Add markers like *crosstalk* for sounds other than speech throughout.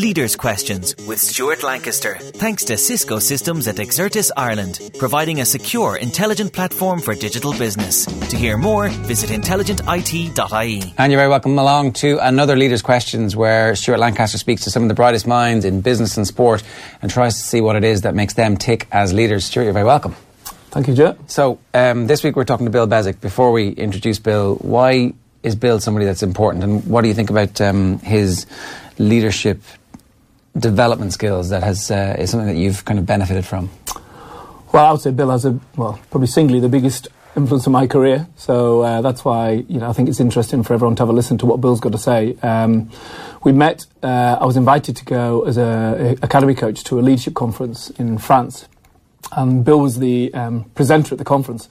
Leaders Questions with Stuart Lancaster. Thanks to Cisco Systems at Exertis Ireland, providing a secure, intelligent platform for digital business. To hear more, visit intelligentit.ie. And you're very welcome along to another Leaders Questions where Stuart Lancaster speaks to some of the brightest minds in business and sport and tries to see what it is that makes them tick as leaders. Stuart, you're very welcome. Thank you, Joe. So, um, this week we're talking to Bill Beswick. Before we introduce Bill, why is Bill somebody that's important and what do you think about um, his leadership development skills that has uh, is something that you've kind of benefited from? Well, I would say Bill has a well, probably singly the biggest influence on my career. So uh, that's why you know I think it's interesting for everyone to have a listen to what Bill's got to say. Um, we met. Uh, I was invited to go as a, academy coach to a leadership conference in France, and Bill was the um, presenter at the conference,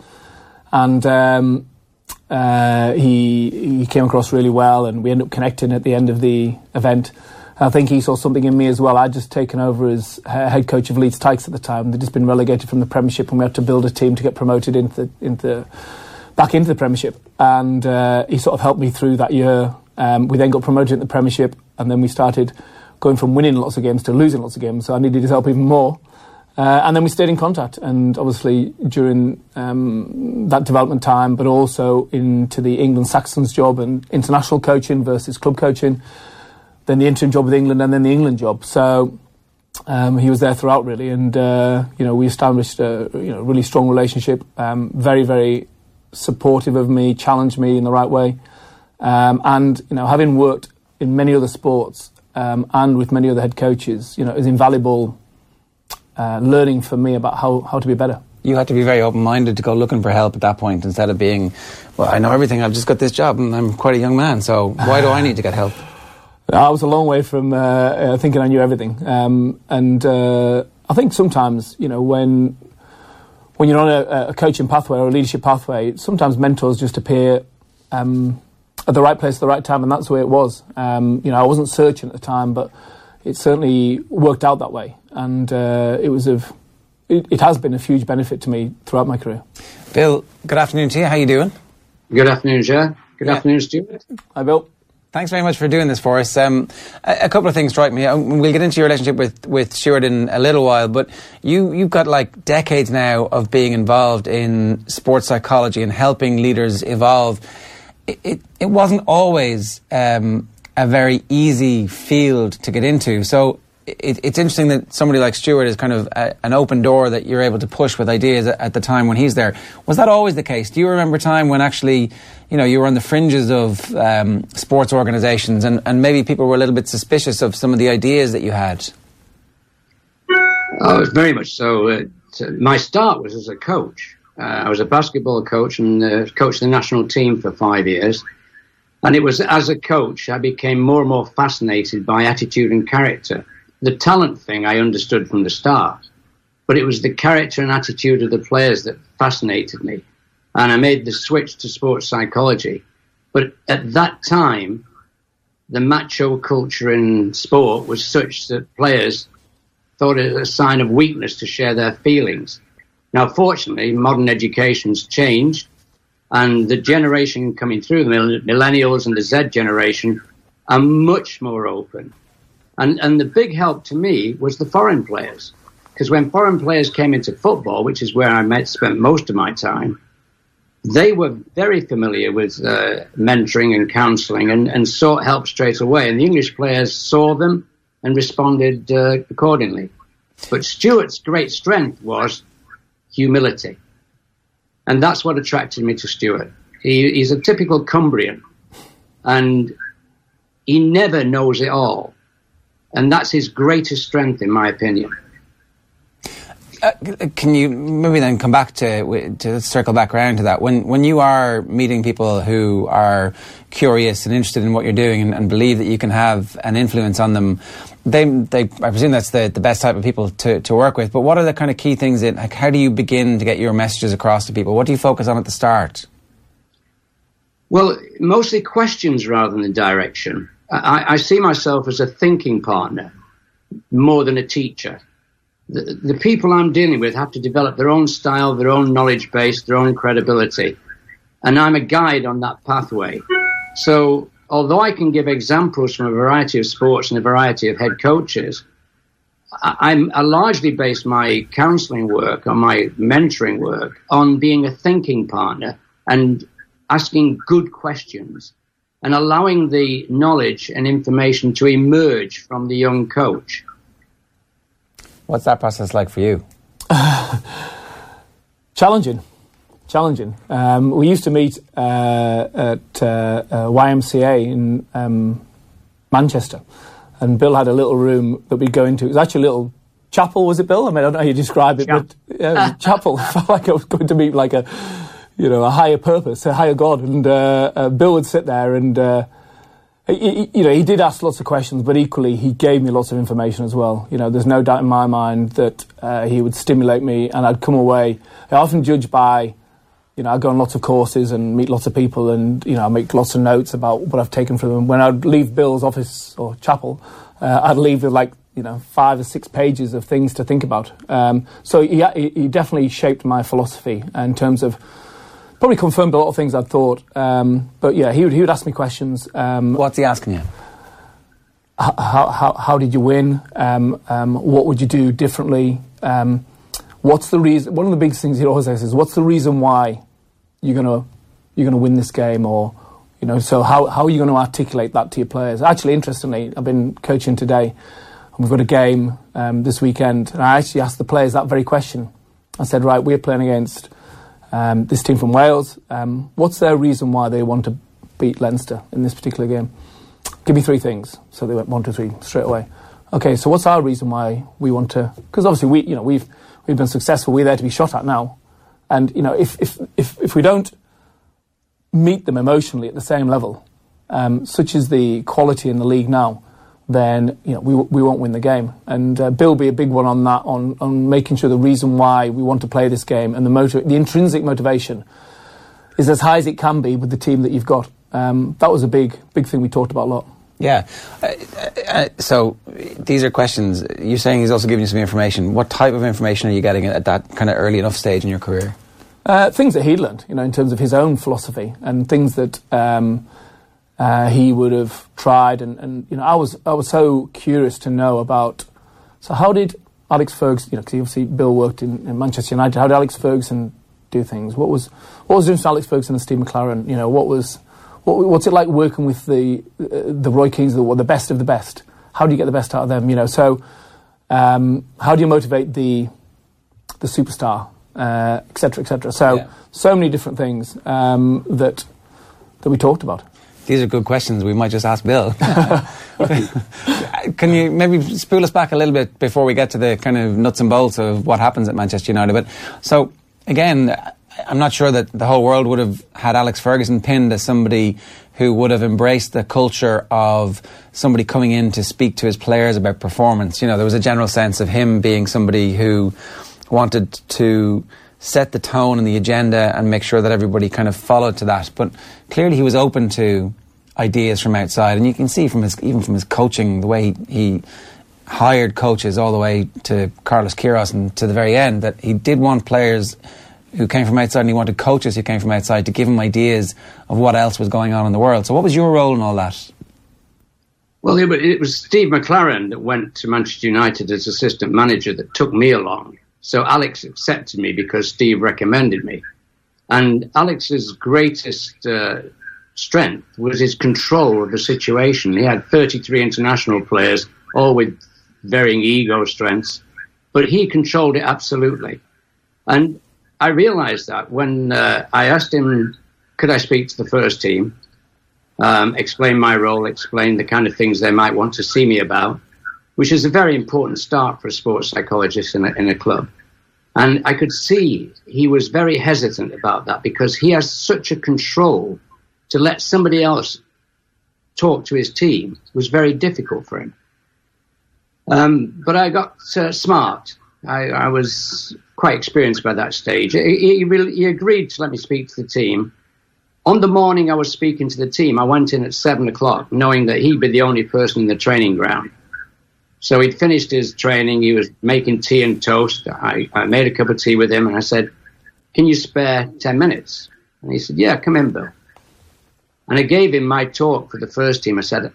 and. Um, uh, he he came across really well, and we ended up connecting at the end of the event. I think he saw something in me as well. I'd just taken over as head coach of Leeds Tykes at the time. They'd just been relegated from the Premiership, and we had to build a team to get promoted into the, into back into the Premiership. And uh, he sort of helped me through that year. Um, we then got promoted into the Premiership, and then we started going from winning lots of games to losing lots of games. So I needed his help even more. Uh, and then we stayed in contact, and obviously during um, that development time, but also into the England Saxons job and international coaching versus club coaching then the interim job with England, and then the England job. So um, he was there throughout, really, and uh, you know we established a you know really strong relationship. Um, very, very supportive of me, challenged me in the right way, um, and you know having worked in many other sports um, and with many other head coaches, you know, is invaluable uh, learning for me about how how to be better you had to be very open minded to go looking for help at that point instead of being, well, I know everything, I've just got this job and I'm quite a young man, so why do I *sighs* need to get help? I was a long way from uh, uh, thinking I knew everything, um, and uh, I think sometimes you know when when you're on a, a, coaching pathway or a leadership pathway, sometimes mentors just appear um, at the right place at the right time, and that's the way it was. Um, you know, I wasn't searching at the time, but it certainly worked out that way, and uh, it was of it, it, has been a huge benefit to me throughout my career. Bill, good afternoon to you. How you doing? Good afternoon, Joe. Good yeah. afternoon, Stuart. Hi, Bill. Thanks very much for doing this for us. Um, a, a, couple of things strike me. Um, we'll get into your relationship with, with Stuart in a little while, but you, you've got like decades now of being involved in sports psychology and helping leaders evolve. It, it, it wasn't always um, a very easy field to get into. So it, it's interesting that somebody like Stuart is kind of a, an open door that you're able to push with ideas at, at, the time when he's there. Was that always the case? Do you remember time when actually, you know, you were on the fringes of um, sports organisations and, and maybe people were a little bit suspicious of some of the ideas that you had? Oh, very much so. Uh, my start was as a coach. Uh, I was a basketball coach and uh, coached the national team for five years. And it was as a coach I became more and more fascinated by attitude and character the talent thing I understood from the start, but it was the character and attitude of the players that fascinated me. And I made the switch to sports psychology. But at that time, the macho culture in sport was such that players thought it a sign of weakness to share their feelings. Now, fortunately, modern education's changed, and the generation coming through, the millennials and the Z generation, are much more open. And, and the big help to me was the foreign players. Because when foreign players came into football, which is where I met, spent most of my time, they were very familiar with uh, mentoring and counseling and, and sought help straight away. And the English players saw them and responded uh, accordingly. But Stuart's great strength was humility. And that's what attracted me to Stuart. He, he's a typical Cumbrian. And he never knows it all. And that's his greatest strength, in my opinion. Uh, can you maybe then come back to to circle back around to that? When when you are meeting people who are curious and interested in what you're doing and, and believe that you can have an influence on them they they I presume that's the, the best type of people to, to work with. But what are the kind of key things that like how do you begin to get your messages across to people? What do you focus on at the start? Well mostly questions rather than direction. I, I see myself as a thinking partner more than a teacher. The, the, people I'm dealing with have to develop their own style, their own knowledge base, their own credibility. And I'm a guide on that pathway. So although I can give examples from a variety of sports and a variety of head coaches, I, I'm, I largely base my counseling work or my mentoring work on being a thinking partner and asking good questions and allowing the knowledge and information to emerge from the young coach. What's that process like for you? *sighs* challenging, challenging. Um, we used to meet uh, at uh, uh, YMCA in um, Manchester, and Bill had a little room that we'd go into. It was actually a little chapel, was it, Bill? I mean, I don't know how you describe it, Chap- but yeah, *laughs* *laughs* it was a chapel. I felt like I was going to meet like a, you know, a higher purpose, a higher God. And uh, uh, Bill would sit there and. He- you know, he did ask lots of questions, but equally he gave me lots of information as well. You know, there's no doubt in my mind that uh, he would stimulate me, and I'd come away. I often judge by, you know, I go on lots of courses and meet lots of people, and you know, I make lots of notes about what I've taken from them. When I'd leave Bill's office or chapel, uh, I'd leave with like you know five or six pages of things to think about. Um, so he he definitely shaped my philosophy in terms of. Probably confirmed a lot of things I'd thought, um, but yeah, he would he would ask me questions. Um, What's he asking you? how, how, how did you win? Um, um, what would you do differently? Um, what's the reason? One of the biggest things he always says is, "What's the reason why you're gonna you're gonna win this game?" Or you know, so how how are you going to articulate that to your players? Actually, interestingly, I've been coaching today, and we've got a game um, this weekend, and I actually asked the players that very question. I said, "Right, we're playing against um, this team from Wales. Um, what's their reason why they want to beat Leinster in this particular game?" give me three things. So they went one, two, three straight away. Okay, so what's our reason why we want to? Because obviously we, you know, we've we've been successful. We're there to be shot at now, and you know, if if if, if we don't meet them emotionally at the same level, um, such as the quality in the league now, then you know we we won't win the game. And uh, Bill will be a big one on that, on on making sure the reason why we want to play this game and the motiv- the intrinsic motivation is as high as it can be with the team that you've got. Um, that was a big big thing we talked about a lot. Yeah. Uh, uh, so these are questions. You're saying he's also giving you some information. What type of information are you getting at that kind of early enough stage in your career? Uh, things that he'd learned, you know, in terms of his own philosophy and things that um, uh, he would have tried. And, and you know, I was I was so curious to know about. So how did Alex Ferguson? You know, because obviously Bill worked in, in Manchester United. How did Alex Ferguson do things? What was what was to Alex Ferguson and Steve McClaren? You know, what was what, what's it like working with the uh, the Roy Keanes, the, the best of the best? How do you get the best out of them? You know, so um, how do you motivate the the superstar, uh, et cetera, et cetera? So Yeah. so many different things um, that that we talked about. These are good questions. We might just ask Bill. *laughs* *laughs* Can you maybe spool us back a little bit before we get to the kind of nuts and bolts of what happens at Manchester United? But so again, I'm not sure that the whole world would have had Alex Ferguson pinned as somebody who would have embraced the culture of somebody coming in to speak to his players about performance. You know, there was a general sense of him being somebody who wanted to set the tone and the agenda and make sure that everybody kind of followed to that. But clearly, he was open to ideas from outside, and you can see from his even from his coaching the way he, hired coaches all the way to Carlos Queiroz and to the very end that he did want players who came from outside and he wanted coaches who came from outside to give him ideas of what else was going on in the world. So, what was your role in all that? Well, it was Steve McClaren that went to Manchester United as assistant manager that took me along. So Alex accepted me because Steve recommended me. And Alex's greatest uh, strength was his control of the situation. He had 33 international players, all with varying ego strengths, but he controlled it absolutely. And I realized that when uh, I asked him, could I speak to the first team? um, explain my role, explain the kind of things they might want to see me about, which is a very important start for a sports psychologist in a, in a club. And I could see he was very hesitant about that because he has such a control to let somebody else talk to his team was very difficult for him. Um, but I got uh, smart. I, I was quite experienced by that stage. He, he, really, he agreed to let me speak to the team. On the morning I was speaking to the team, I went in at seven o'clock, knowing that he'd be the only person in the training ground. So he'd finished his training. He was making tea and toast. I, I made a cup of tea with him and I said, Can you spare 10 minutes? And he said, Yeah, come in, Bill. And I gave him my talk for the first team. I said,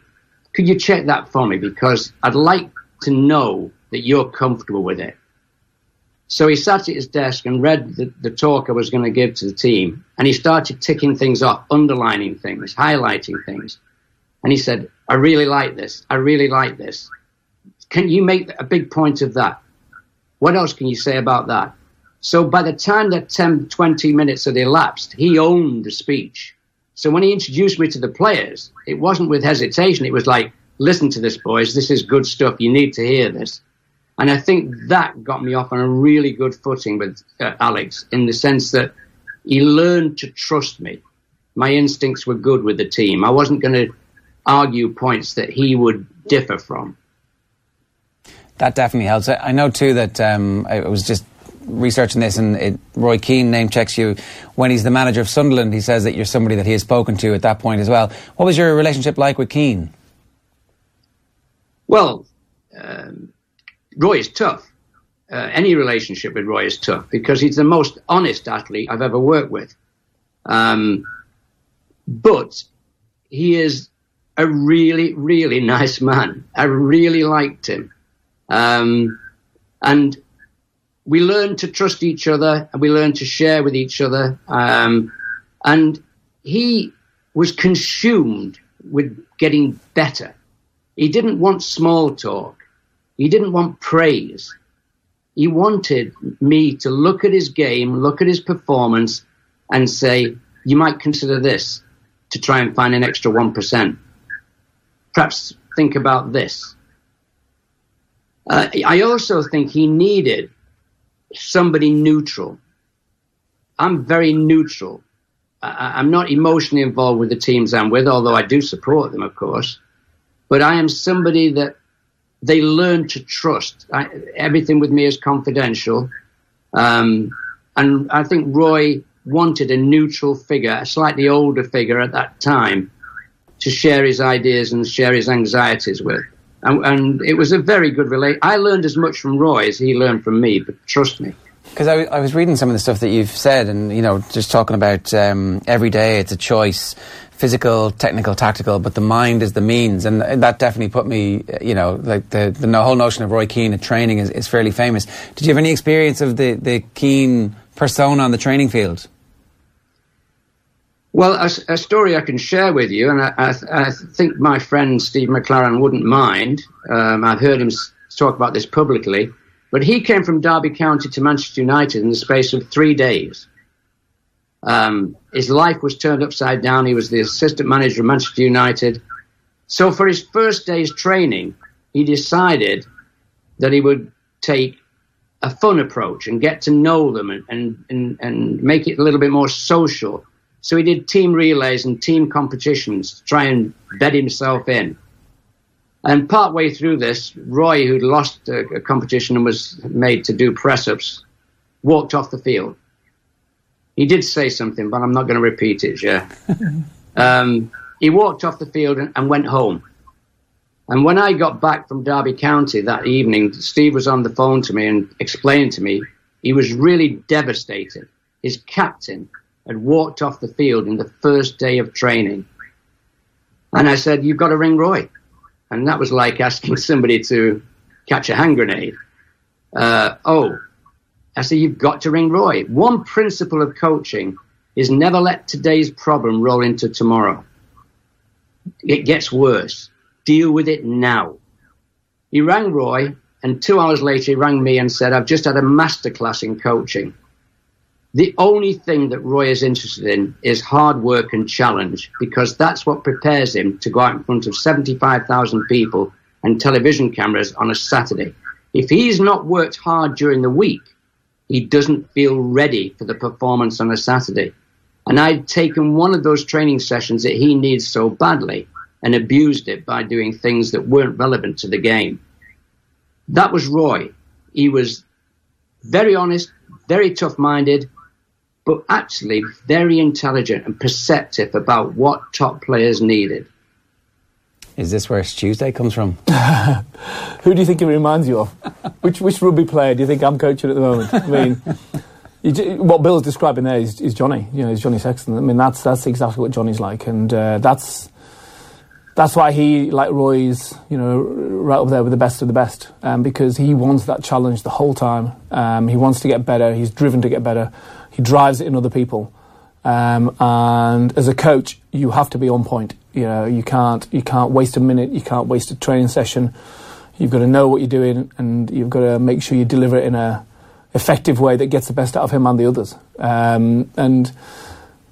could you check that for me? Because I'd like to know that you're comfortable with it. So he sat at his desk and read the, the talk I was going to give to the team. And he started ticking things off, underlining things, highlighting things. And he said, I really like this. I really like this. Can you make a big point of that? What else can you say about that? So by the time that 10, 20 minutes had elapsed, he owned the speech. So when he introduced me to the players, it wasn't with hesitation. It was like, listen to this, boys. This is good stuff. You need to hear this. And I think that got me off on a really good footing with uh, Alex in the sense that he learned to trust me. My instincts were good with the team. I wasn't going to argue points that he would differ from. That definitely helps. I know too that um, I was just researching this, and it, Roy Keane name checks you when he's the manager of Sunderland. He says that you're somebody that he has spoken to at that point as well. What was your relationship like with Keane? Well, um, Roy is tough. Uh, any relationship with Roy is tough because he's the most honest athlete I've ever worked with. Um, but he is a really, really *laughs* nice man. I really liked him. Um, and we learned to trust each other and we learned to share with each other. Um, and he was consumed with getting better. He didn't want small talk. He didn't want praise. He wanted me to look at his game, look at his performance, and say, you might consider this to try and find an extra 1%. Perhaps think about this. Uh, I also think he needed somebody neutral. I'm very neutral. I, am not emotionally involved with the teams I'm with, although I do support them, of course. But I am somebody that they learn to trust. I, everything with me is confidential. Um, and I think Roy wanted a neutral figure, a slightly older figure at that time, to share his ideas and share his anxieties with. And, and it was a very good relate. I learned as much from Roy as he learned from me, but trust me. Because I, I, was reading some of the stuff that you've said, and you know, just talking about um, every day, it's a choice physical, technical, tactical, but the mind is the means. And that definitely put me, you know, like the, the whole notion of Roy Keane at training is, is fairly famous. Did you have any experience of the, the Keane persona on the training field? Well, a, a, story I can share with you, and I, I, I think my friend Steve McClaren wouldn't mind. Um, I've heard him talk about this publicly, but he came from Derby County to Manchester United in the space of three days. Um, his life was turned upside down. He was the assistant manager of Manchester United. So for his first day's training, he decided that he would take a fun approach and get to know them and, and, and, and make it a little bit more social so he did team relays and team competitions to try and bed himself in. And partway through this, Roy, who'd lost a, a competition and was made to do press ups, walked off the field. He did say something, but I'm not going to repeat it, yeah. *laughs* um, he walked off the field and, and went home. And when I got back from Derby County that evening, Steve was on the phone to me and explained to me he was really devastated. His captain had walked off the field in the first day of training. And I said, You've got to ring Roy. And that was like asking somebody to catch a hand grenade. Uh, oh, I said, You've got to ring Roy. One principle of coaching is never let today's problem roll into tomorrow. It gets worse. Deal with it now. He rang Roy, and two hours later, he rang me and said, I've just had a masterclass in coaching. The only thing that Roy is interested in is hard work and challenge because that's what prepares him to go out in front of 75,000 people and television cameras on a Saturday. If he's not worked hard during the week, he doesn't feel ready for the performance on a Saturday. And I'd taken one of those training sessions that he needs so badly and abused it by doing things that weren't relevant to the game. That was Roy. He was very honest, very tough minded, but actually very intelligent and perceptive about what top players needed. Is this where Tuesday comes from? *laughs* Who do you think it reminds you of? which which rugby player do you think I'm coaching at the moment? I mean, You, what Bill's describing there is, is Johnny. You know, is Johnny Sexton. I mean, that's that's exactly what Johnny's like, and uh, that's that's why he, like Roy's, you know, right up there with the best of the best, um, because he wants that challenge the whole time. Um, he wants to get better. He's driven to get better. He drives it in other people. Um, and as a coach, you have to be on point. You know, you can't you can't waste a minute. You can't waste a training session. You've got to know what you're doing, and you've got to make sure you deliver it in a effective way that gets the best out of him and the others. Um, and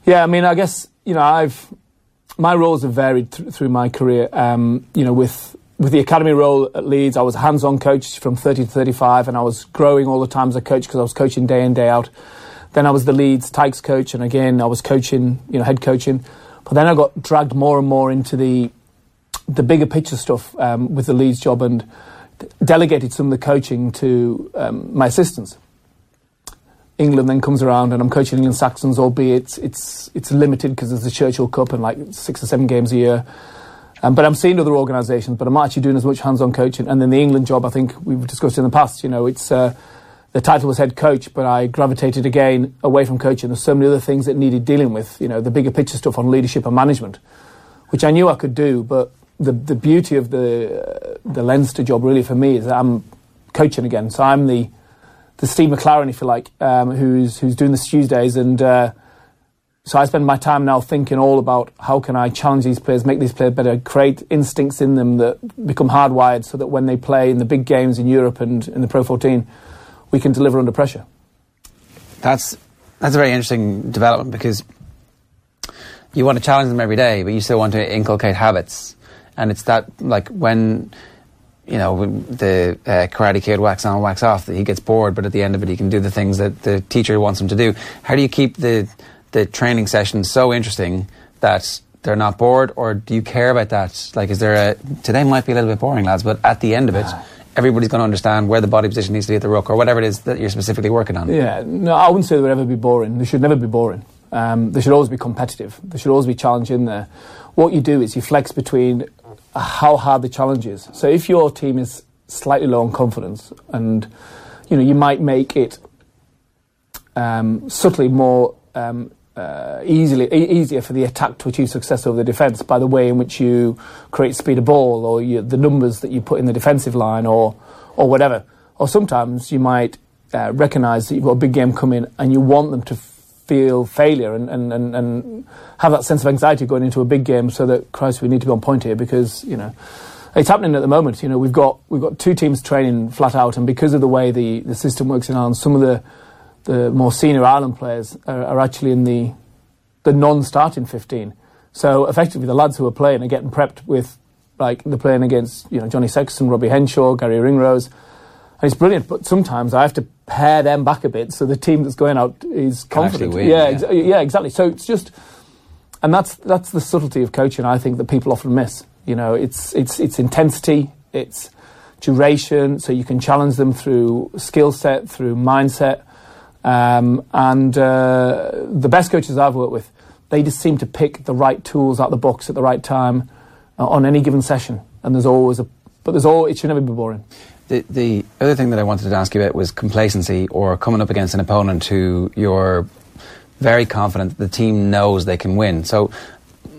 yeah, I mean, I guess you know, I've my roles have varied th- through my career. Um, you know, with with the academy role at Leeds, I was a hands-on coach from 30 to 35, and I was growing all the time as a coach because I was coaching day in day out. Then I was the Leeds Tykes coach, and again I was coaching, you know, head coaching. But then I got dragged more and more into the the bigger picture stuff um, with the Leeds job, and delegated some of the coaching to um, my assistants. England then comes around and I'm coaching England Saxons, albeit it's it's, limited because there's the Churchill Cup and like six or seven games a year. Um, but I'm seeing other organisations, but I'm actually doing as much hands-on coaching. And then the England job, I think we've discussed in the past. You know, it's uh, the title was head coach, but I gravitated again away from coaching. There's so many other things that needed dealing with. You know, the bigger picture stuff on leadership and management, which I knew I could do. But the the beauty of the uh, the Leinster job really for me is that I'm coaching again. So I'm the the Steve McClaren, if you like, um, who's who's doing the Tuesdays, and uh, so I spend my time now thinking all about how can I challenge these players, make these players better, create instincts in them that become hardwired, so that when they play in the big games in Europe and in the Pro 14, we can deliver under pressure. That's that's a very interesting development because you want to challenge them every day, but you still want to inculcate habits, and it's that like when you know, the uh, Karate Kid wax on, wax off, that he gets bored, but at the end of it, he can do the things that the teacher wants him to do. How do you keep the the training sessions so interesting that they're not bored, or do you care about that? Like, is there a today might be a little bit boring, lads, but at the end of it, everybody's going to understand where the body position needs to be at the ruck, or whatever it is that you're specifically working on. Yeah, no, I wouldn't say they would ever be boring. They should never be boring. Um, they should always be competitive. There should always be challenge in there. What you do is you flex between how hard the challenge is. So if your team is slightly low on confidence, and you know you might make it um, subtly more um, uh, easily e- easier for the attack to achieve success over the defence by the way in which you create speed of ball or you, the numbers that you put in the defensive line or or whatever. Or sometimes you might uh, recognise that you've got a big game coming and you want them to feel failure and, and, and, and have that sense of anxiety going into a big game so that Christ we need to be on point here because you know it's happening at the moment you know we've got we've got two teams training flat out and because of the way the, the system works in Ireland some of the the more senior Ireland players are, are actually in the the non-starting 15 so effectively the lads who are playing are getting prepped with like they're playing against you know Johnny Sexton Robbie Henshaw Gary Ringrose and it's brilliant but sometimes I have to pare them back a bit so the team that's going out is confident. Win, yeah, yeah. Ex- yeah, exactly. So it's just, and that's that's the subtlety of coaching. I think that people often miss. You know, it's it's it's intensity, it's duration, so you can challenge them through skill set, through mindset, um, and uh, the best coaches I've worked with, they just seem to pick the right tools out of the box at the right time uh, on any given session. And there's always a, but there's all it should never be boring. The, the other thing that I wanted to ask you about was complacency or coming up against an opponent who you're very confident the team knows they can win. So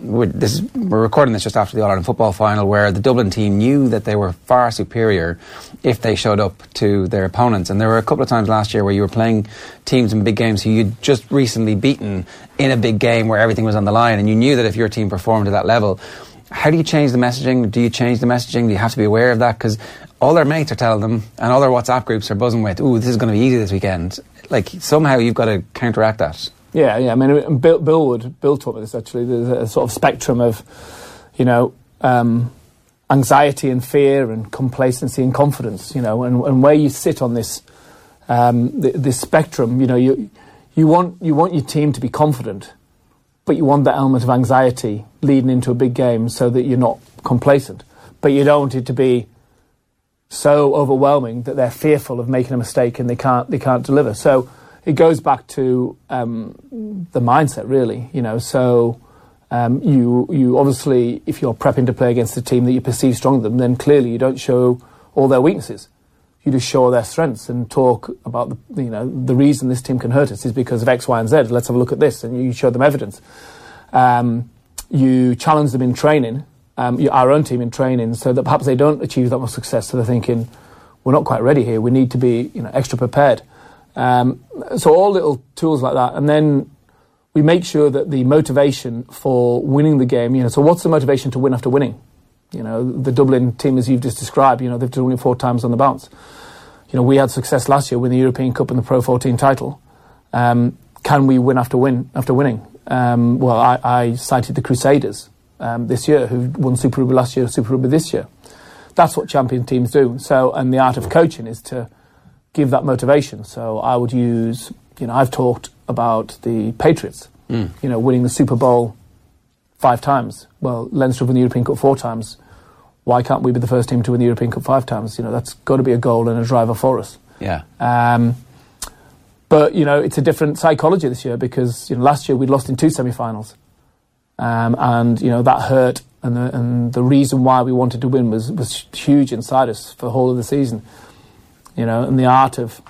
we're, this we're recording this just after the All Ireland football final where the Dublin team knew that they were far superior if they showed up to their opponents. And there were a couple of times last year where you were playing teams in big games who you'd just recently beaten in a big game where everything was on the line and you knew that if your team performed at that level, how do you change the messaging? Do you change the messaging? Do you have to be aware of that? Because all their mates are telling them, and all their WhatsApp groups are buzzing with, "Ooh, this is going to be easy this weekend." Like somehow you've got to counteract that. Yeah, yeah. I mean, Bill, Bill would Bill taught me this actually. There's a sort of spectrum of, you know, um, anxiety and fear and complacency and confidence. You know, and, and where you sit on this um, th- this spectrum, you know, you you want you want your team to be confident, but you want that element of anxiety leading into a big game so that you're not complacent. But you don't want it to be so overwhelming that they're fearful of making a mistake and they can't they can't deliver. So it goes back to um, the mindset, really. You know, so um, you you obviously if you're prepping to play against a team that you perceive stronger than, then clearly you don't show all their weaknesses. you just show their strengths and talk about the you know the reason this team can hurt us is because of X, Y, and Z. Let's have a look at this, and you show them evidence. Um, you challenge them in training, um, our own team in training, so that perhaps they don't achieve that much success. So they're thinking, we're not quite ready here. We need to be you know extra prepared. Um, so all little tools like that, and then we make sure that the motivation for winning the game. You know, so what's the motivation to win after winning? You know, the Dublin team, as you've just described, you know, they've done it four times on the bounce. You know, we had success last year with the European Cup and the Pro 14 title. Um, can we win after win after winning? Um, well, I, I, cited the Crusaders um, this year, who won Super Rugby last year, Super Rugby this year. That's what champion teams do. So, and the art of coaching is to give that motivation. So, I would use, you know, I've talked about the Patriots, mm. you know, winning the Super Bowl five times. Well, Leinster won the European Cup four times why can't we be the first team to win the European Cup five times? You know, that's got to be a goal and a driver for us. Yeah. Um, but you know, it's a different psychology this year because you know last year we'd lost in two semi-finals, um, and you know that hurt. And the, and the reason why we wanted to win was was huge inside us for the whole of the season. You know, and the art of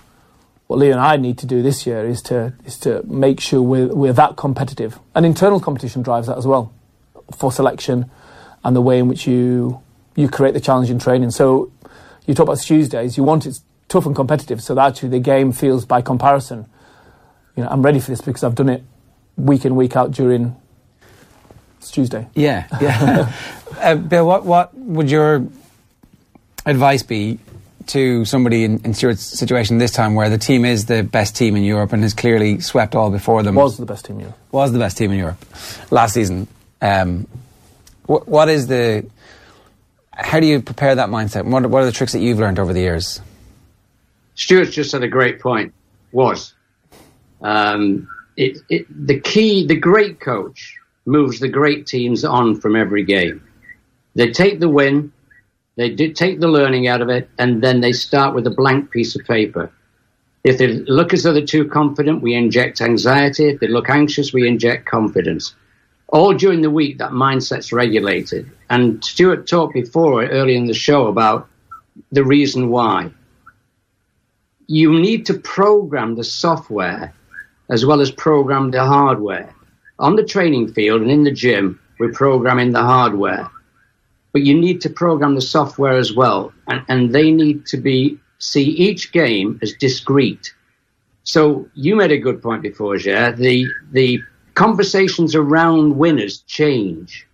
what Leo and I need to do this year is to is to make sure we're we're that competitive. And internal competition drives that as well for selection and the way in which you you create the challenge in training. So you talk about Tuesdays, you want it tough and competitive, so that actually the game feels by comparison. You know, I'm ready for this because I've done it week in week out during Tuesday. Yeah, yeah. *laughs* uh, Bill, what what would your advice be to somebody in, in Stuart's situation this time, where the team is the best team in Europe and has clearly swept all before them? Was the best team in Europe? Was the best team in Europe last season. Um, what, what is the how do you prepare that mindset? What, what are the tricks that you've learned over the years? Stuart's just had a great point. Was um, it, it, the key? The great coach moves the great teams on from every game. They take the win, they take the learning out of it, and then they start with a blank piece of paper. If they look as though they're too confident, we inject anxiety. If they look anxious, we inject confidence all during the week that mindset's regulated. And Stuart talked before early in the show about the reason why. You need to program the software as well as program the hardware. On the training field and in the gym, we're programming the hardware. But you need to program the software as well. And, and they need to be see each game as discrete. So you made a good point before, Ger. The the conversations around winners change.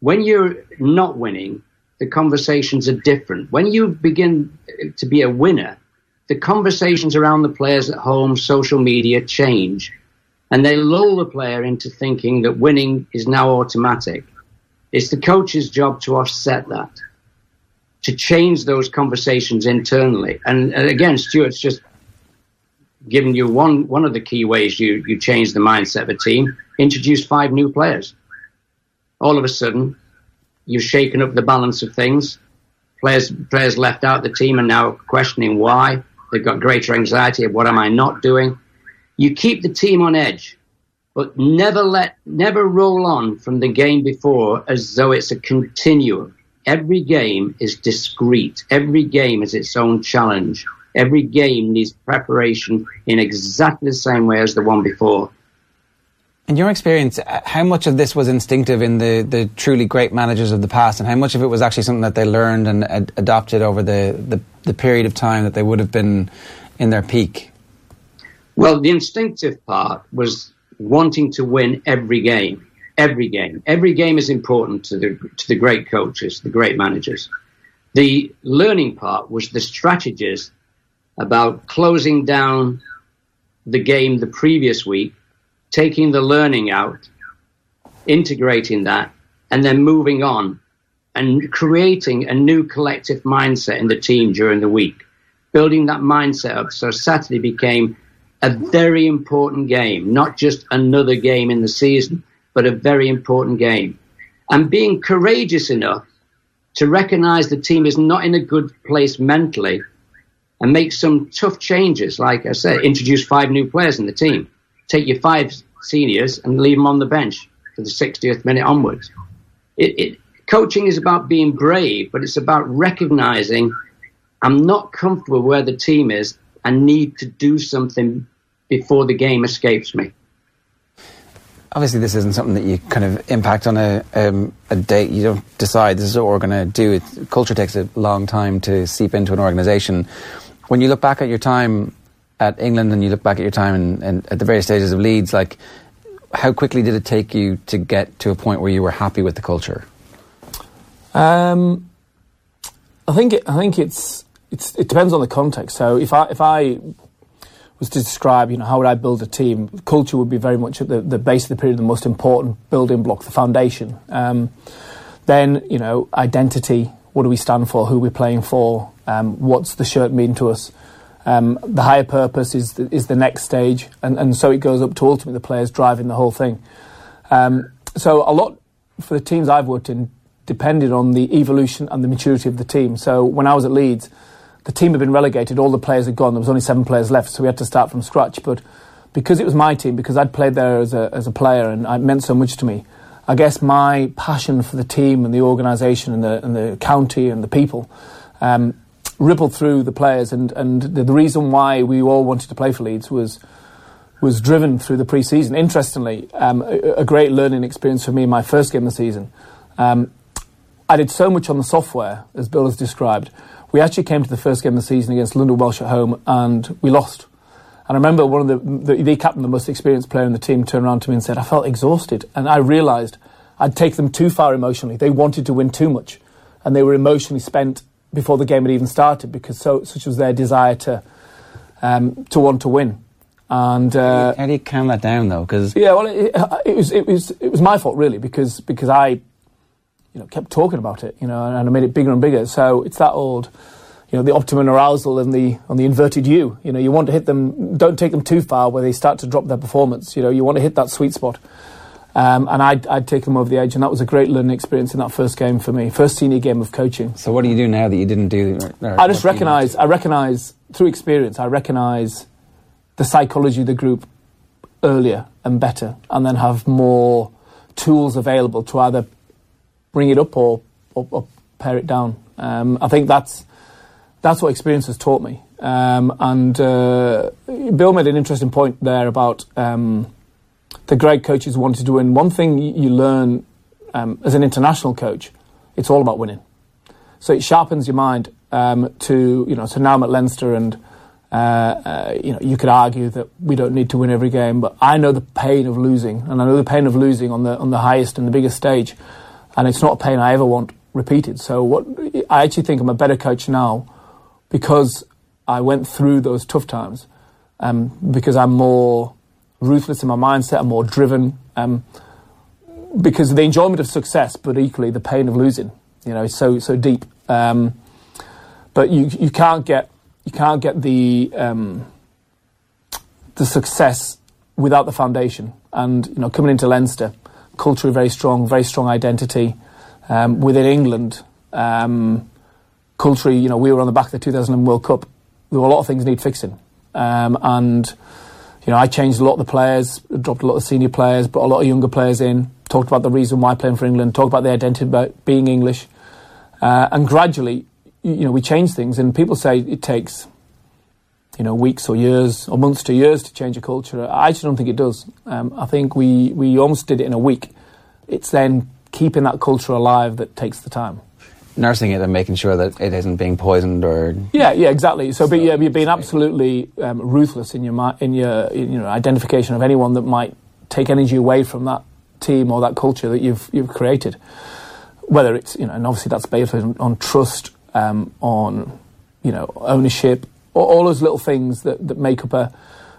When you're not winning, the conversations are different. When you begin to be a winner, the conversations around the players at home, social media change. And they lull the player into thinking that winning is now automatic. It's the coach's job to offset that, to change those conversations internally. And, and again, Stuart's just given you one one of the key ways you you change the mindset of a team. Introduce five new players. All of a sudden, you've shaken up the balance of things. Players players left out the team are now questioning why. They've got greater anxiety of what am I not doing. You keep the team on edge, but never let never roll on from the game before as though it's a continuum. Every game is discrete. Every game is its own challenge. Every game needs preparation in exactly the same way as the one before. In your experience, how much of this was instinctive in the, the truly great managers of the past, and how much of it was actually something that they learned and ad- adopted over the, the, the period of time that they would have been in their peak? Well, the instinctive part was wanting to win every game. Every game. Every game is important to the, to the great coaches, the great managers. The learning part was the strategies about closing down the game the previous week, taking the learning out, integrating that, and then moving on and creating a new collective mindset in the team during the week, building that mindset up. So Saturday became a very important game, not just another game in the season, but a very important game. And being courageous enough to recognize the team is not in a good place mentally and make some tough changes. Like I said, introduce five new players in the team. Take your five seniors and leave them on the bench for the 60th minute onwards. It, it, coaching is about being brave, but it's about recognizing I'm not comfortable where the team is and need to do something before the game escapes me. Obviously, this isn't something that you kind of impact on a, um, a date. You don't decide this is what we're going to do. It, culture takes a long time to seep into an organisation. When you look back at your time at England and you look back at your time and, in, at the various stages of Leeds, like how quickly did it take you to get to a point where you were happy with the culture? Um, I think it, I think it's, it's it depends on the context. So if I if I was to describe, you know, how would I build a team? Culture would be very much at the, the base of the period, the most important building block, the foundation. Um, then, you know, identity. What do we stand for? Who are we playing for? Um, what's the shirt mean to us? Um, the higher purpose is the, is the next stage, and, and so it goes up to ultimately the players driving the whole thing. Um, so a lot for the teams I've worked in depended on the evolution and the maturity of the team. So when I was at Leeds, the team had been relegated, all the players had gone, there was only seven players left, so we had to start from scratch. But because it was my team, because I'd played there as a, as a player and it meant so much to me, I guess my passion for the team and the organisation and the, and the county and the people um, rippled through the players. And, and the, the reason why we all wanted to play for Leeds was was driven through the pre-season. Interestingly, um, a, a, great learning experience for me in my first game of the season. Um, I did so much on the software, as Bill has described. We actually came to the first game of the season against London Welsh at home, and we lost. And I remember one of the, the, the captain, the most experienced player in the team, turned around to me and said, "I felt exhausted," and I realised I'd take them too far emotionally. They wanted to win too much, and they were emotionally spent before the game had even started because so such was their desire to um, to want to win. And uh, how do you calm that down though? Because yeah, well, it, it, was it was it was my fault really because because I you know kept talking about it, you know, and, and I made it bigger and bigger. So it's that old. You know the optimum arousal and the on the inverted U. You know you want to hit them. Don't take them too far where they start to drop their performance. You know you want to hit that sweet spot. Um, and I'd, I'd take them over the edge, and that was a great learning experience in that first game for me, first senior game of coaching. So, what do you do now that you didn't do? Or I just recognise, I recognise through experience, I recognise the psychology of the group earlier and better, and then have more tools available to either bring it up or, or, or pare it down. Um, I think that's that's what experience has taught me. Um, and uh, Bill made an interesting point there about. Um, the great coaches wanted to win. One thing you learn um, as an international coach, it's all about winning. So it sharpens your mind um, to, you know, so now I'm at Leinster and, uh, uh, you know, you could argue that we don't need to win every game, but I know the pain of losing, and I know the pain of losing on the, on the highest and the biggest stage, and it's not a pain I ever want repeated. So what, I actually think I'm a better coach now because I went through those tough times, um, because I'm more ruthless in my mindset. I'm more driven um, because the enjoyment of success, but equally the pain of losing. You know, is so so deep. Um, but you you can't get you can't get the um, the success without the foundation. And you know, coming into Leinster, culturally very strong, very strong identity um, within England. Um, culturally, you know, we were on the back of the 2000 World Cup. There were a lot of things need fixing, um, and you know, I changed a lot of the players, dropped a lot of senior players, brought a lot of younger players in, talked about the reason why playing for England, talked about the identity about being English. Uh, and gradually, you know, we changed things. And people say it takes, you know, weeks or years or months to years to change a culture. I actually don't think it does. Um, I think we, we almost did it in a week. It's then keeping that culture alive that takes the time nursing it and making sure that it isn't being poisoned or yeah yeah exactly so, so but yeah you're being absolutely um, ruthless in your in your you know identification of anyone that might take energy away from that team or that culture that you've you've created whether it's you know and obviously that's based on, on trust um, on you know ownership all those little things that, that make up a,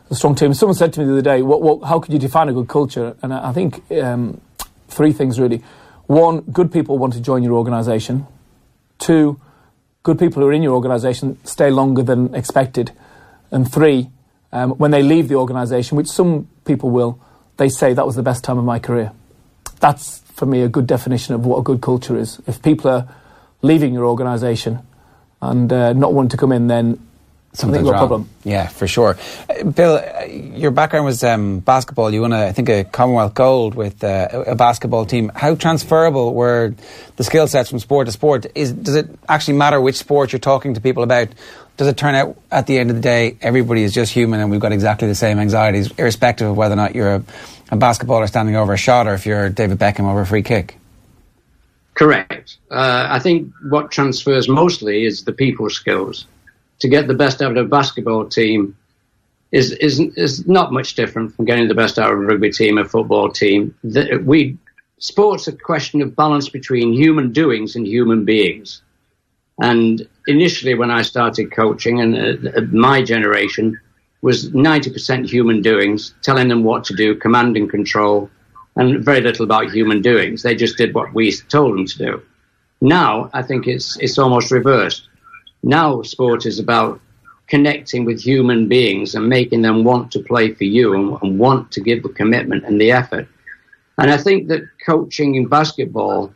a, strong team someone said to me the other day what, what, how could you define a good culture and I, I think um, three things really one good people want to join your organisation Two, good people who are in your organisation stay longer than expected. And three, um, when they leave the organisation, which some people will, they say that was the best time of my career. That's, for me, a good definition of what a good culture is. If people are leaving your organisation and uh, not wanting to come in, then Something's wrong. problem. Yeah, for sure. Uh, Bill, uh, your background was um, basketball. You won, a, I think, a Commonwealth gold with uh, a basketball team. How transferable were the skill sets from sport to sport? Is, does it actually matter which sport you're talking to people about? Does it turn out at the end of the day everybody is just human and we've got exactly the same anxieties, irrespective of whether or not you're a, a basketballer standing over a shot or if you're David Beckham over a free kick? Correct. Uh, I think what transfers mostly is the people skills to get the best out of a basketball team is is is not much different from getting the best out of a rugby team, a football team. The, we sports a question of balance between human doings and human beings. And initially, when I started coaching, and uh, my generation was 90% human doings, telling them what to do, command and control, and very little about human doings. They just did what we told them to do. Now, I think it's it's almost reversed. Now sport is about connecting with human beings and making them want to play for you and, and want to give the commitment and the effort. And I think that coaching in basketball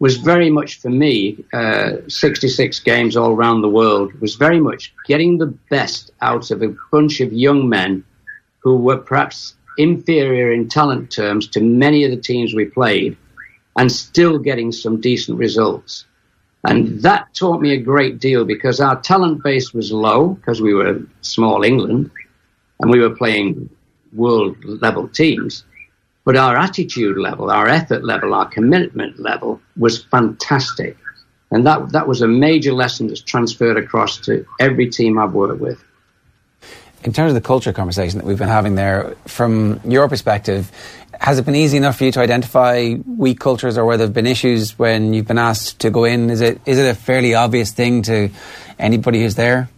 was very much for me, uh, 66 games all around the world, was very much getting the best out of a bunch of young men who were perhaps inferior in talent terms to many of the teams we played and still getting some decent results. And that taught me a great deal because our talent base was low because we were small England and we were playing world level teams. But our attitude level, our effort level, our commitment level was fantastic. And that, that was a major lesson that's transferred across to every team I've worked with. In terms of the culture conversation that we've been having there, from your perspective, has it been easy enough for you to identify weak cultures or where there have been issues when you've been asked to go in? Is it is it a fairly obvious thing to anybody who's there?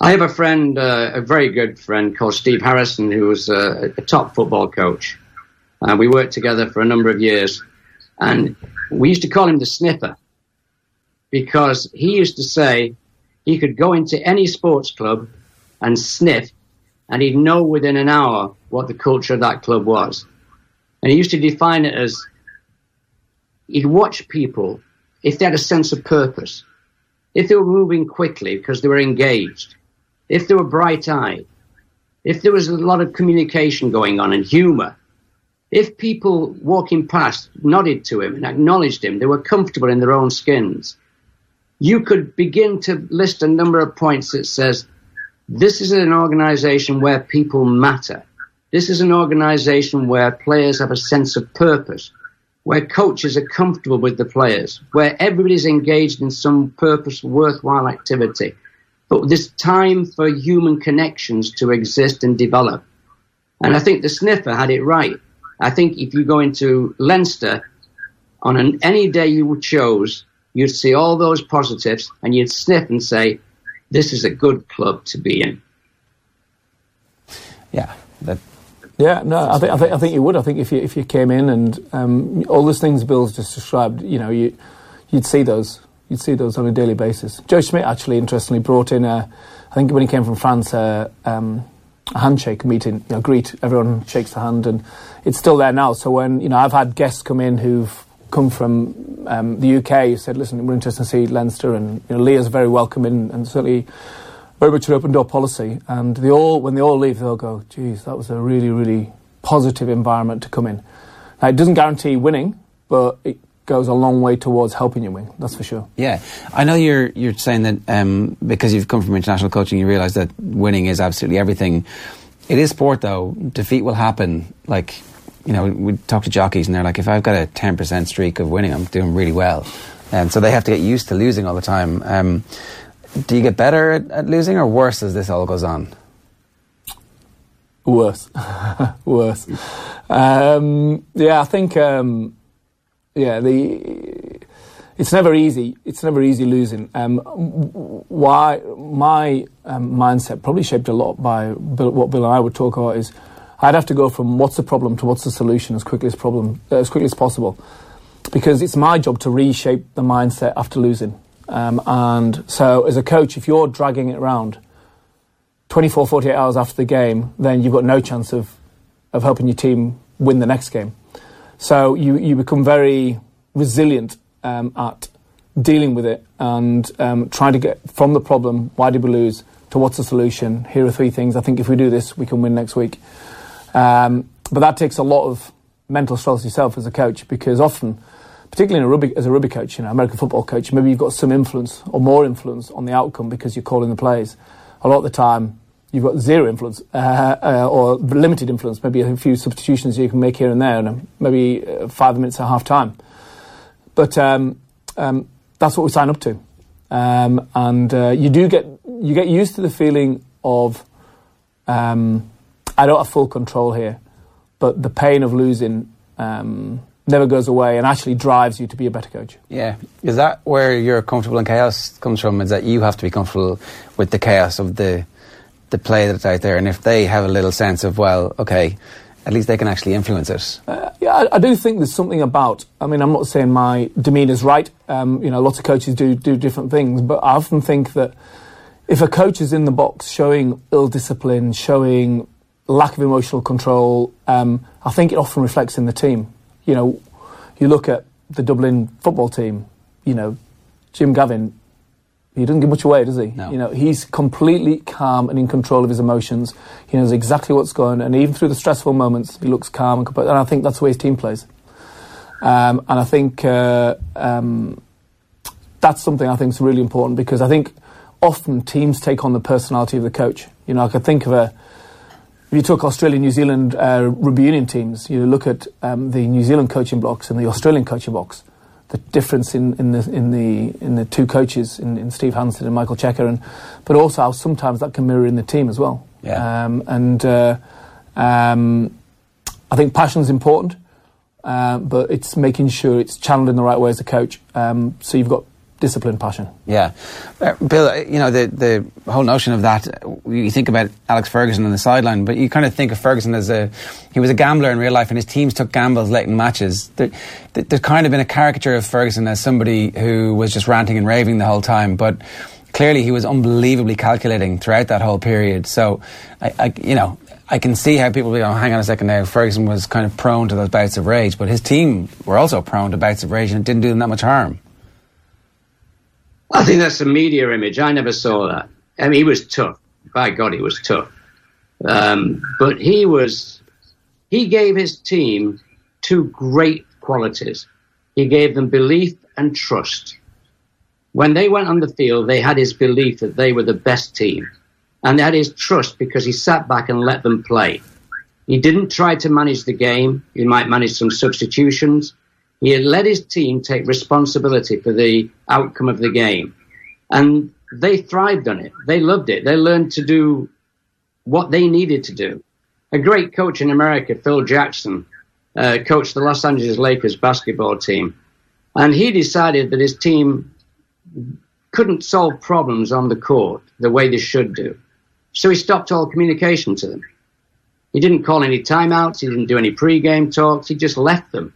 I have a friend, uh, a very good friend called Steve Harrison, who was uh, a top football coach. Uh, we worked together for a number of years, and we used to call him the sniffer because he used to say he could go into any sports club and sniff and he'd know within an hour what the culture of that club was. And he used to define it as he'd watch people if they had a sense of purpose, if they were moving quickly because they were engaged, if they were bright eyed, if there was a lot of communication going on and humor, if people walking past nodded to him and acknowledged him, they were comfortable in their own skins. You could begin to list a number of points that says, this is an organization where people matter. This is an organization where players have a sense of purpose, where coaches are comfortable with the players, where everybody's engaged in some purpose, worthwhile activity. But there's time for human connections to exist and develop. And I think the sniffer had it right. I think if you go into Leinster on an, any day you chose, you'd see all those positives and you'd sniff and say, this is a good club to be in. Yeah, that. Yeah, no, I think, I think I think you would. I think if you if you came in and um, all those things Bill's just described, you know, you you'd see those you'd see those on a daily basis. Joe Schmidt actually, interestingly, brought in a, I think when he came from France, a, um, a handshake meeting. You know, greet everyone shakes the hand, and it's still there now. So when you know, I've had guests come in who've come from um, the UK said, "Listen, we're interested to see Leinster," and you know, Leah's very welcoming and certainly very much an open door policy. And they all, when they all leave, they'll go, "Geez, that was a really, really positive environment to come in." Now, it doesn't guarantee winning, but it goes a long way towards helping you win. That's for sure. Yeah, I know you're you're saying that um, because you've come from international coaching, you realise that winning is absolutely everything. It is sport, though. Defeat will happen. Like you know, we talk to jockeys and they're like, if I've got a ten percent streak of winning, I'm doing really well, and so they have to get used to losing all the time. Um, do you get better at, at losing or worse as this all goes on? Worse, *laughs* worse. Um, yeah, I think. Um, yeah, the it's never easy. It's never easy losing. Um, why my um, mindset probably shaped a lot by Bill, what Bill and I would talk about is I'd have to go from what's the problem to what's the solution as quickly as problem uh, as quickly as possible, because it's my job to reshape the mindset after losing. Um, and so, as a coach, if you're dragging it around 24, 48 hours after the game, then you've got no chance of of helping your team win the next game. So you, you become very resilient um, at dealing with it and um, trying to get from the problem, why did we lose, to what's the solution. Here are three things. I think if we do this, we can win next week. Um, but that takes a lot of mental stress yourself as a coach because often, particularly in a rugby, as a rugby coach, you know, American football coach, maybe you've got some influence or more influence on the outcome because you're calling the plays. A lot of the time, you've got zero influence uh, uh, or limited influence, maybe a few substitutions you can make here and there, and maybe uh, five minutes at half time. But um, um, that's what we sign up to. Um, and uh, you do get you get used to the feeling of um, I don't have full control here, but the pain of losing um, never goes away and actually drives you to be a better coach. Yeah, is that where your comfortable in chaos comes from? Is that you have to be comfortable with the chaos of the the play that's out there, and if they have a little sense of well, okay, at least they can actually influence it. Uh, yeah, I, I, do think there's something about. I mean, I'm not saying my demeanour's right. Um, you know, lots of coaches do do different things, but I often think that if a coach is in the box showing ill discipline, showing lack of emotional control, um, I think it often reflects in the team. You know, you look at the Dublin football team. You know, Jim Gavin he doesn't give much away, does he? No. You know, he's completely calm and in control of his emotions. He knows exactly what's going, on, and even through the stressful moments, he looks calm and composed. And I think that's the way his team plays. Um, and I think uh, um, that's something I think is really important because I think often teams take on the personality of the coach. You know, I could think of a. If you took Australia, New Zealand uh, rugby union teams, you look at um, the New Zealand coaching blocks and the Australian coaching blocks the difference in, in the in the in the two coaches in, in Steve Hansen and Michael Cheika, and but also how sometimes that can mirror in the team as well. Yeah. Um, and uh, um, I think passion is important, uh, but it's making sure it's channeled in the right way as a coach. Um, so you've got discipline, passion. Yeah, uh, Bill. You know the the whole notion of that. You think about Alex Ferguson on the sideline, but you kind of think of Ferguson as a he was a gambler in real life, and his teams took gambles late in matches. There, there's kind of been a caricature of Ferguson as somebody who was just ranting and raving the whole time, but. Clearly, he was unbelievably calculating throughout that whole period. So, I, I you know, I can see how people be going, hang on a second now, Ferguson was kind of prone to those bouts of rage, but his team were also prone to bouts of rage and it didn't do them that much harm. I think that's a media image. I never saw that. I mean, he was tough. By God, he was tough. Um, but he was, he gave his team two great qualities. He gave them belief and trust. When they went on the field, they had his belief that they were the best team. And they had his trust because he sat back and let them play. He didn't try to manage the game. He might manage some substitutions. He had let his team take responsibility for the outcome of the game. And they thrived on it. They loved it. They learned to do what they needed to do. A great coach in America, Phil Jackson, uh, coached the Los Angeles Lakers basketball team. And he decided that his team couldn't solve problems on the court the way they should do. So he stopped all communication to them. He didn't call any timeouts. He didn't do any pre-game talks. He just left them.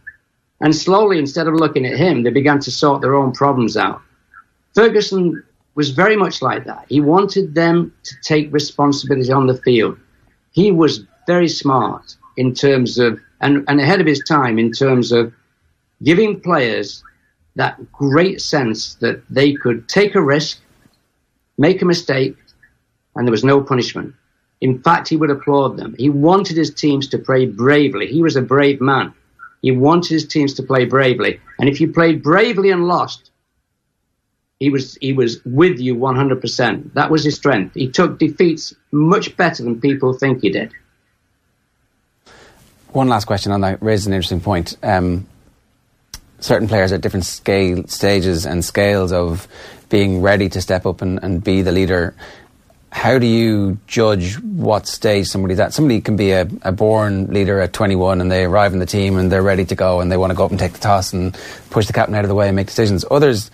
And slowly, instead of looking at him, they began to sort their own problems out. Ferguson was very much like that. He wanted them to take responsibility on the field. He was very smart in terms of, and, and ahead of his time in terms of giving players that great sense that they could take a risk, make a mistake, and there was no punishment. In fact, he would applaud them. He wanted his teams to play bravely. He was a brave man. He wanted his teams to play bravely. And if you played bravely and lost, he was he was with you 100%. That was his strength. He took defeats much better than people think he did. One last question on that raises an interesting point. Um, certain players at different scale stages and scales of being ready to step up and, and be the leader how do you judge what stage somebody's at? Somebody can be a, a, born leader at 21 and they arrive in the team and they're ready to go and they want to go up and take the toss and push the captain out of the way and make decisions. Others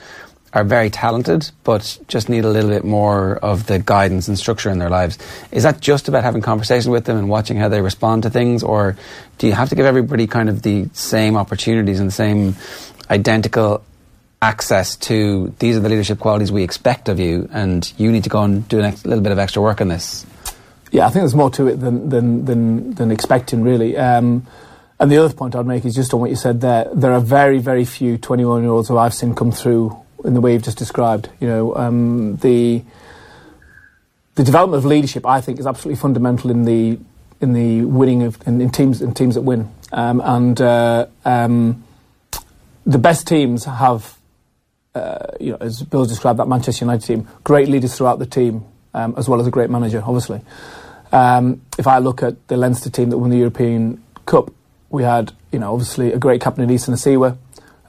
are very talented but just need a little bit more of the guidance and structure in their lives. Is that just about having conversation with them and watching how they respond to things or do you have to give everybody kind of the same opportunities and the same identical access to these are the leadership qualities we expect of you, and you need to go and do a little bit of extra work on this. Yeah, I think there's more to it than than than, than expecting, really. Um, and the other point I'd make is just on what you said there. There are very, very few 21 year olds who I've seen come through in the way you've just described. You know, um, the the development of leadership, I think, is absolutely fundamental in the in the winning of in, in teams in teams that win. Um, and uh, um, the best teams have, uh, you know, as Bill described, that Manchester United team, great leaders throughout the team, um, as well as a great manager, obviously. Um, if I look at the Leinster team that won the European Cup, we had, you know, obviously a great captain in Isa Nacewa,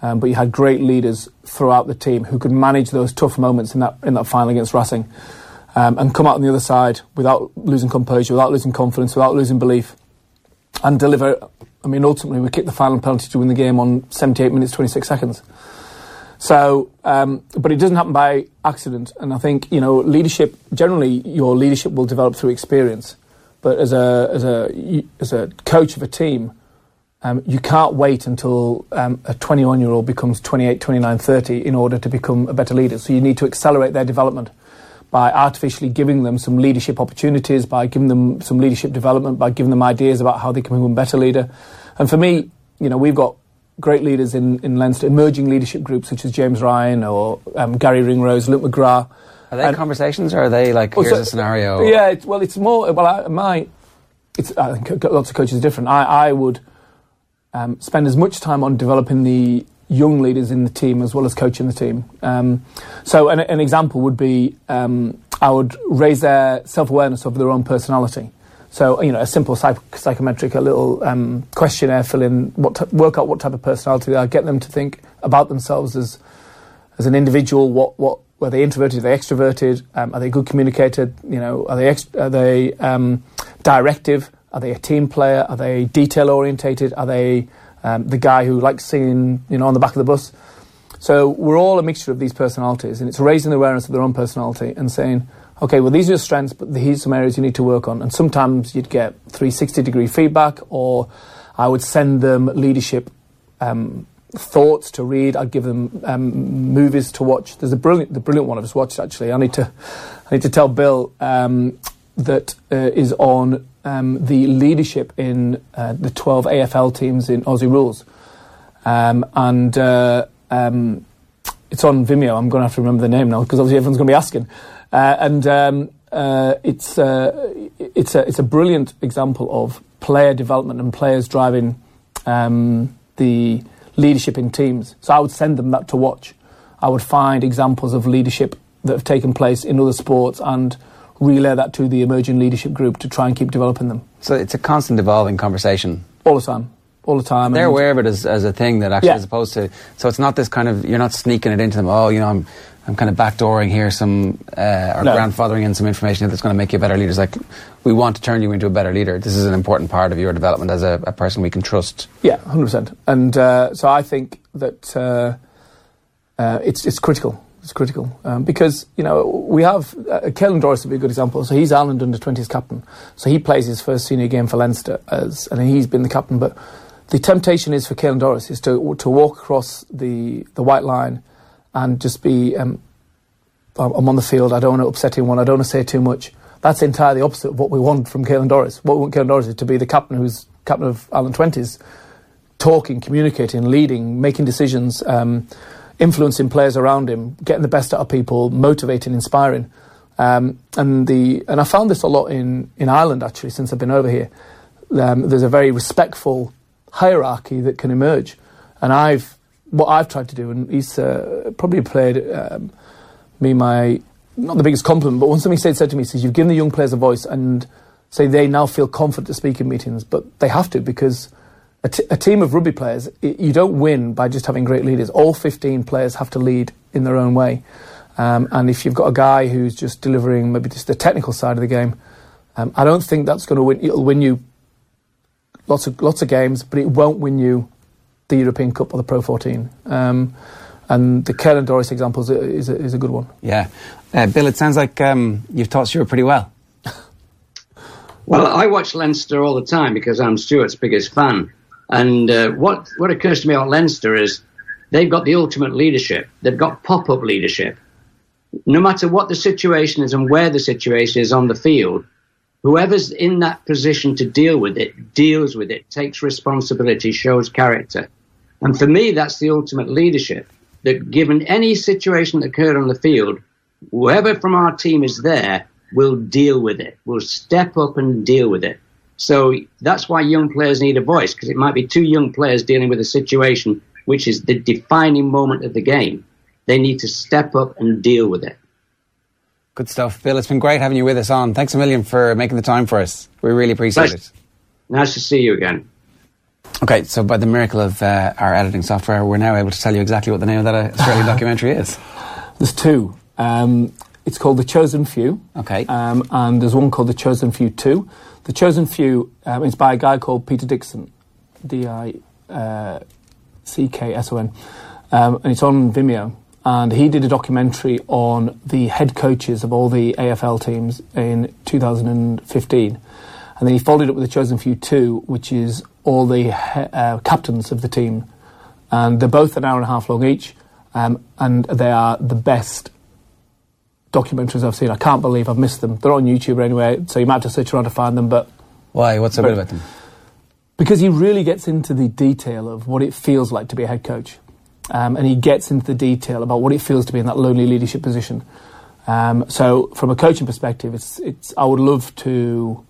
um, but you had great leaders throughout the team who could manage those tough moments in that in that final against Racing, um, and come out on the other side without losing composure, without losing confidence, without losing belief, and deliver. I mean, ultimately, we kicked the final penalty to win the game on 78 minutes 26 seconds. So, um, but it doesn't happen by accident. And I think you know, leadership generally, your leadership will develop through experience. But as a as a as a coach of a team, um, you can't wait until um, a 21 year old becomes 28, 29, 30 in order to become a better leader. So you need to accelerate their development by artificially giving them some leadership opportunities, by giving them some leadership development, by giving them ideas about how they can become a better leader. And for me, you know, we've got great leaders in, in Leinster, emerging leadership groups such as James Ryan or um, Garry Ringrose, Luke McGrath. Are they and, conversations or are they like, well, here's so, a scenario? Yeah, it's, well, it's more, well, I, my, it's, I think lots of coaches are different. I, I would um, spend as much time on developing the young leaders in the team as well as coaching the team. Um, so, an, an, example would be um, I would raise their self awareness of their own personality. So, you know, a simple psych- psychometric, a little um, questionnaire, fill in, what t- work out what type of personality they are, get them to think about themselves as as an individual. What what were they introverted? Are they extroverted? Um, are they good communicated? You know, are they ex- are they um, directive? Are they a team player? Are they detail orientated? Are they um, the guy who likes singing, you know, on the back of the bus? So we're all a mixture of these personalities, and it's raising the awareness of their own personality and saying, okay, well, these are your strengths, but here's some areas you need to work on. And sometimes you'd get 360 degree feedback, or I would send them leadership um, thoughts to read. I'd give them um, movies to watch. There's a brilliant, the brilliant one I've just watched actually. I need to, I need to tell Bill um, that uh, is on um, the leadership in uh, the 12 AFL teams in Aussie Rules, um, and uh, um, it's on Vimeo. I'm going to have to remember the name now because obviously everyone's going to be asking. Uh, and um, uh, it's uh, it's a it's a brilliant example of player development and players driving um, the leadership in teams. So I would send them that to watch. I would find examples of leadership that have taken place in other sports and relay that to the emerging leadership group to try and keep developing them. So it's a constant evolving conversation. All the time. All the time. They're aware of it as, as a thing that actually, yeah. as opposed to, so it's not this kind of, you're not sneaking it into them, oh, you know, I'm I'm kind of backdooring here some uh, or no. grandfathering in some information that's going to make you a better leader. It's like we want to turn you into a better leader. This is an important part of your development as a, a person we can trust. Yeah, hundred percent. And uh, so I think that uh, uh, it's it's critical. It's critical um, because you know we have uh, Caelan Doris would be a good example. So he's Ireland under twenties captain. So he plays his first senior game for Leinster as, and he's been the captain. But the temptation is for Caelan Doris is to to walk across the the white line and just be, um, I'm on the field, I don't want to upset anyone, I don't want to say too much. That's entirely opposite of what we want from Caelan Doris. What we want Caelan Doris is to be the captain who's captain of Ireland 20s, talking, communicating, leading, making decisions, um, influencing players around him, getting the best out of people, motivating, inspiring. Um, and the and I found this a lot in, in Ireland actually since I've been over here. Um, there's a very respectful hierarchy that can emerge, and I've what I've tried to do, and he's uh, probably played um, me my not the biggest compliment, but when somebody said, said to me, he says you've given the young players a voice, and say they now feel confident to speak in meetings, but they have to because a, t- a team of rugby players, it, you don't win by just having great leaders. All 15 players have to lead in their own way, um, and if you've got a guy who's just delivering maybe just the technical side of the game, um, I don't think that's going to win. It'll win you lots of lots of games, but it won't win you the European Cup or the Pro 14. Um, and the Caelan Doris example is a, is a, is a good one. Yeah. Uh, Bill, it sounds like um, you've taught Stuart pretty well. *laughs* well, I watch Leinster all the time because I'm Stuart's biggest fan. And uh, what, what occurs to me about Leinster is they've got the ultimate leadership. They've got pop up leadership. No matter what the situation is and where the situation is on the field, whoever's in that position to deal with it deals with it, takes responsibility, shows character. And for me, that's the ultimate leadership. that given any situation that occurred on the field, whoever from our team is there will deal with it, will step up and deal with it. So that's why young players need a voice because it might be two young players dealing with a situation which is the defining moment of the game. They need to step up and deal with it. Good stuff. Bill, it's been great having you with us on. Thanks a million for making the time for us. We really appreciate nice, it. Nice to see you again. Okay, so by the miracle of uh, our editing software, we're now able to tell you exactly what the name of that uh, Australian *laughs* documentary is. There's two. Um, it's called The Chosen Few. Okay. Um, and there's one called The Chosen Few 2. The Chosen Few um, is by a guy called Peter Dickson, D I uh, C K S O N. Um, and it's on Vimeo. And he did a documentary on the head coaches of all the AFL teams in 2015. And then he followed it up with The Chosen Few 2, which is all the uh, captains of the team. And they're both an hour and a half long each. Um, and they are the best documentaries I've seen. I can't believe I've missed them. They're on YouTube anyway, so you might have to search around to find them. But Why? What's so good about them? because he really gets into the detail of what it feels like to be a head coach, um, and he gets into the detail about what it feels to be in that lonely leadership position. Um, so, from a coaching perspective, it's it's. I would love to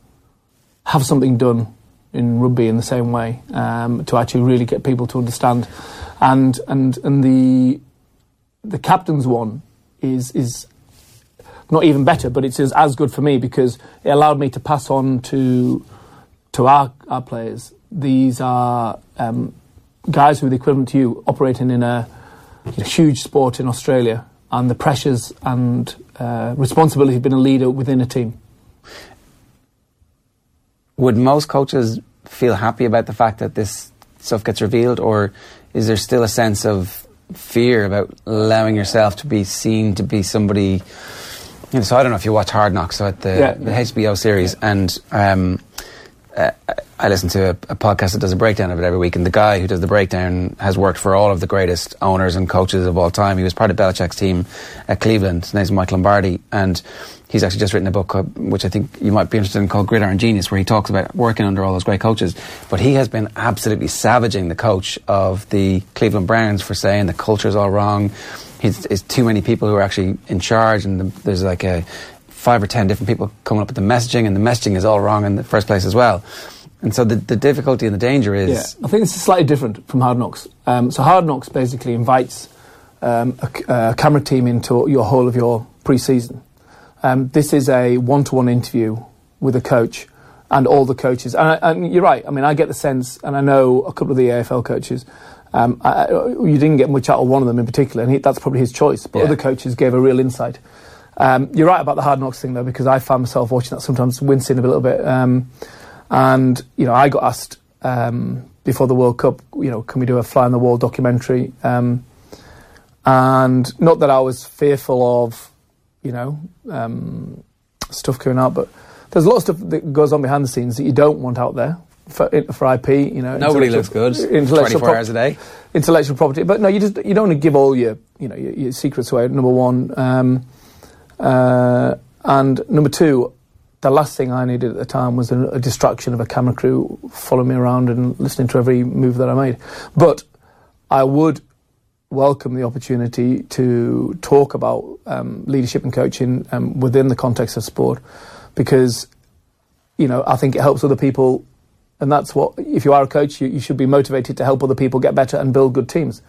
have something done in rugby in the same way um, to actually really get people to understand, and and and the the captain's one is is not even better, but it's as, good for me because it allowed me to pass on to to our, our players. These are um, guys who are the equivalent to you operating in a, a huge sport in Australia and the pressures and uh, responsibility of being a leader within a team. Would most coaches feel happy about the fact that this stuff gets revealed, or is there still a sense of fear about allowing yourself to be seen to be somebody? You know, so I don't know if you watch Hard Knocks, so at the, Yeah. the HBO series, and um, uh, I listen to a, a podcast that does a breakdown of it every week, and the guy who does the breakdown has worked for all of the greatest owners and coaches of all time. He was part of Belichick's team at Cleveland. His name's Mike Lombardi, and he's actually just written a book, uh, which I think you might be interested in, called Gridiron Genius, where he talks about working under all those great coaches. But he has been absolutely savaging the coach of the Cleveland Browns for saying the culture's all wrong. He's, it's too many people who are actually in charge, and the, there's like a five or ten different people coming up with the messaging, and the messaging is all wrong in the first place as well. And so the, the difficulty and the danger is Yeah, I think this is slightly different from Hard Knocks. Um, so Hard Knocks basically invites um, a, a camera team into your whole of your pre-season. Um, this is a one-to-one interview with a coach and all the coaches. And, I, and you're right. I mean, I get the sense, and I know a couple of the AFL coaches. Um, I, you didn't get much out of one of them in particular, and he, that's probably his choice. But Yeah. other coaches gave a real insight. Um, you're right about the Hard Knocks thing, though, because I found myself watching that sometimes wincing a little bit. Um, and you know, I got asked um, before the World Cup, you know, can we do a fly on the wall documentary? Um, and not that I was fearful of, you know, um, stuff coming out, but there's a lot of stuff that goes on behind the scenes that you don't want out there for, for IP. You know, nobody looks good *laughs* intellectual 24 prop- hours a day. intellectual property. But no, you just you don't want to give all your you know your, your secrets away. Number one, um, uh, and number two, the last thing I needed at the time was a, a distraction of a camera crew following me around and listening to every move that I made. But I would welcome the opportunity to talk about um, leadership and coaching um, within the context of sport. Because you know I think it helps other people and that's what if you are a coach you, you should be motivated to help other people get better and build good teams.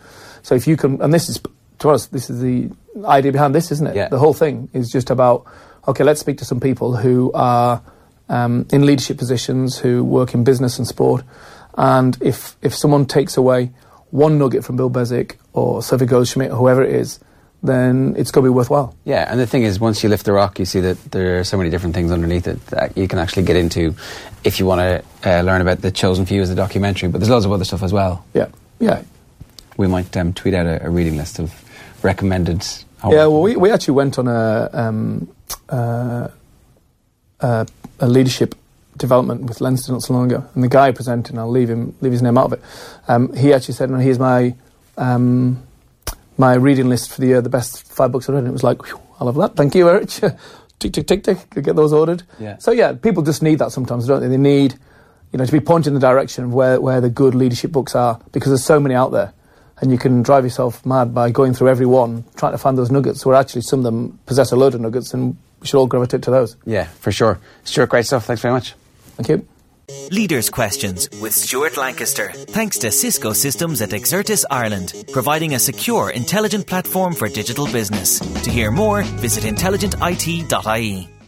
So if you can and this is to us this is the idea behind this isn't it? Yeah. the whole thing is just about okay let's speak to some people who are um, in leadership positions who work in business and sport. And if if someone takes away one nugget from Bill Beswick or Sophie Goldschmidt or whoever it is then it's going to be worthwhile Yeah, and the thing is, once you lift the rock, you see that there are so many different things underneath it that you can actually get into if you want to uh, learn about the Chosen Few as a documentary. But there's loads of other stuff as well. yeah yeah We might um, tweet out a, a reading list of recommended. Yeah, well, we, we actually went on a, um, uh, uh, a leadership development with Leinster not so long ago, and the guy presenting, I'll leave him leave his name out of it. Um, he actually said, "No, here's my um, my reading list for the year, the best five books I've read." And it was like, I love that. Thank you, Eric. *laughs* tick tick tick tick. Get those ordered. Yeah. So yeah, people just need that sometimes, don't they? They need you know to be pointed in the direction of where where the good leadership books are because there's so many out there. and you can drive yourself mad by going through every one, trying to find those nuggets, where actually some of them possess a load of nuggets, and we should all gravitate to those. Yeah, for sure. Stuart, great stuff. Thanks very much. Thank you. Leaders Questions with Stuart Lancaster. Thanks to Cisco Systems at Exertis Ireland, providing a secure, intelligent platform for digital business. To hear more, visit intelligentit.ie.